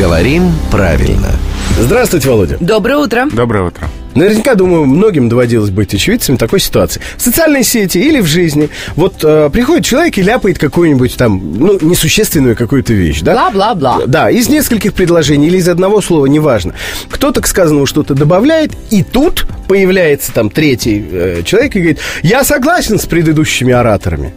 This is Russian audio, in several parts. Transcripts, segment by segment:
Говорим правильно. Здравствуйте, Володя. Доброе утро. Доброе утро. Наверняка, думаю, многим доводилось быть очевидцами такой ситуации. В социальной сети или в жизни. Вот э, приходит человек и ляпает какую-нибудь там, ну, несущественную какую-то вещь, да? Бла-бла-бла. Да, из нескольких предложений или из одного слова, неважно. Кто-то к сказанному что-то добавляет, и тут появляется там третий э, человек и говорит, я согласен с предыдущими ораторами.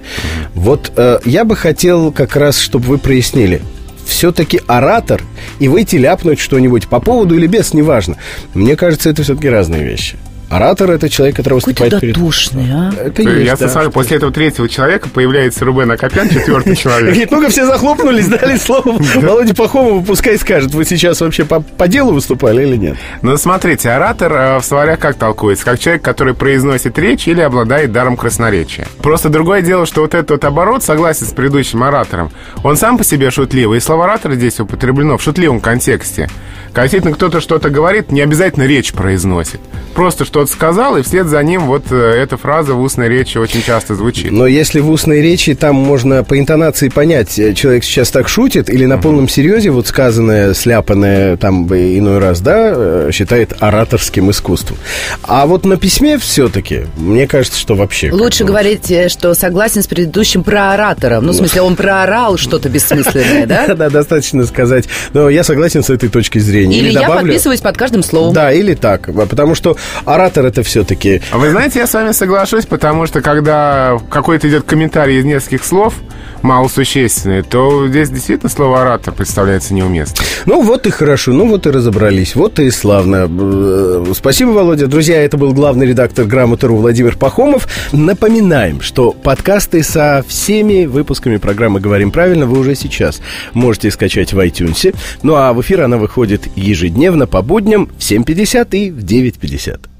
Вот э, я бы хотел как раз, чтобы вы прояснили, все-таки оратор и выйти ляпнуть что-нибудь по поводу или без, неважно. Мне кажется, это все-таки разные вещи. Оратор – это человек, который Какой выступает ты перед... дотошный, а? Это Я есть, да. согласен, после этого третьего человека появляется Рубен Акопян, четвертый человек. Говорит, ну-ка все захлопнулись, дали слово Володе Пахомову, пускай скажет, вы сейчас вообще по, по делу выступали или нет? Ну, смотрите, оратор э, в словарях как толкуется? Как человек, который произносит речь или обладает даром красноречия. Просто другое дело, что вот этот вот оборот, согласен с предыдущим оратором, он сам по себе шутливый, и слово оратора здесь употреблено в шутливом контексте. Когда действительно кто-то что-то говорит, не обязательно речь произносит. Просто что-то сказал, и вслед за ним вот э, эта фраза в устной речи очень часто звучит. Но если в устной речи, там можно по интонации понять, э, человек сейчас так шутит, или на полном серьезе вот сказанное, сляпанное там иной раз, да, э, считает ораторским искусством. А вот на письме все-таки, мне кажется, что вообще... Лучше говорить, что согласен с предыдущим прооратором. Ну, в смысле, он проорал что-то бессмысленное, да? Да, достаточно сказать, но я согласен с этой точки зрения. Или я добавлю- подписываюсь под каждым словом. Да, или так, потому что оратор это все-таки... А Вы знаете, я с вами соглашусь, потому что когда какой-то идет комментарий из нескольких слов, малосущественный, то здесь действительно слово «оратор» представляется неуместным. Ну вот и хорошо, ну вот и разобрались, вот и славно. Э, Спасибо, Володя. Друзья, это был главный редактор «Грамоты.ру» Владимир Пахомов. Напоминаем, что подкасты со всеми выпусками программы «Говорим правильно» вы уже сейчас можете скачать в iTunes. Ну а в эфир она выходит ежедневно по будням в 7.50 и в 9.50.